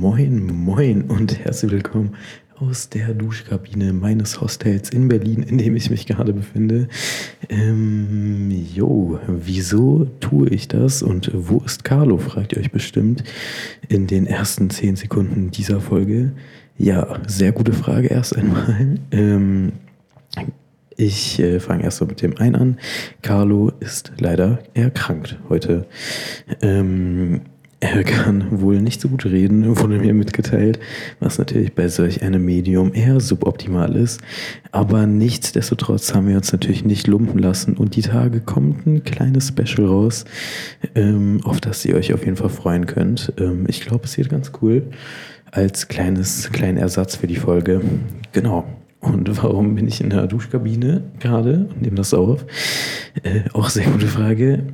Moin, moin und herzlich willkommen aus der Duschkabine meines Hostels in Berlin, in dem ich mich gerade befinde. Ähm, jo, wieso tue ich das und wo ist Carlo, fragt ihr euch bestimmt in den ersten zehn Sekunden dieser Folge. Ja, sehr gute Frage erst einmal. Ähm, ich äh, fange erst so mit dem einen an. Carlo ist leider erkrankt heute. Ähm, er kann wohl nicht so gut reden, wurde mir mitgeteilt, was natürlich bei solch einem Medium eher suboptimal ist. Aber nichtsdestotrotz haben wir uns natürlich nicht lumpen lassen und die Tage kommt ein kleines Special raus, ähm, auf das ihr euch auf jeden Fall freuen könnt. Ähm, ich glaube, es wird ganz cool als kleines, kleinen Ersatz für die Folge. Genau. Und warum bin ich in der Duschkabine gerade und nehme das auf? Äh, auch sehr gute Frage.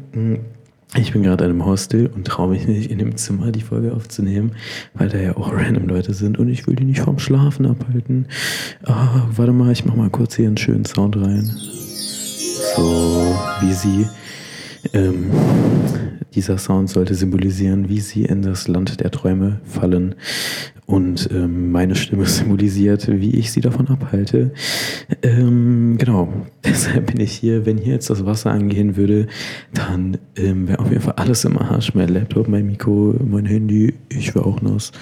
Ich bin gerade in einem Hostel und traue mich nicht, in dem Zimmer die Folge aufzunehmen, weil da ja auch random Leute sind und ich will die nicht vom Schlafen abhalten. Ah, warte mal, ich mach mal kurz hier einen schönen Sound rein. So, wie sie. Ähm, dieser Sound sollte symbolisieren, wie sie in das Land der Träume fallen und ähm, meine Stimme symbolisiert, wie ich sie davon abhalte. Ähm, genau, deshalb bin ich hier. Wenn hier jetzt das Wasser angehen würde, dann ähm, wäre auf jeden Fall alles im Arsch. Mein Laptop, mein Mikro, mein Handy, ich wäre auch nass.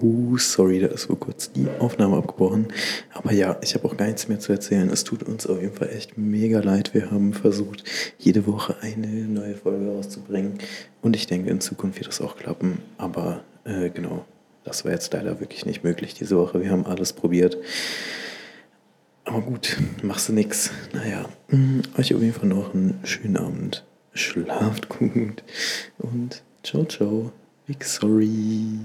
Oh, sorry, da ist wohl kurz die Aufnahme abgebrochen. Aber ja, ich habe auch gar nichts mehr zu erzählen. Es tut uns auf jeden Fall echt mega leid. Wir haben versucht, jede Woche eine neue Folge rauszubringen. Und ich denke, in Zukunft wird das auch klappen. Aber äh, genau, das war jetzt leider wirklich nicht möglich diese Woche. Wir haben alles probiert. Aber gut, machst du nix. Naja, mm, euch auf jeden Fall noch einen schönen Abend. Schlaft gut und ciao, ciao. Big sorry.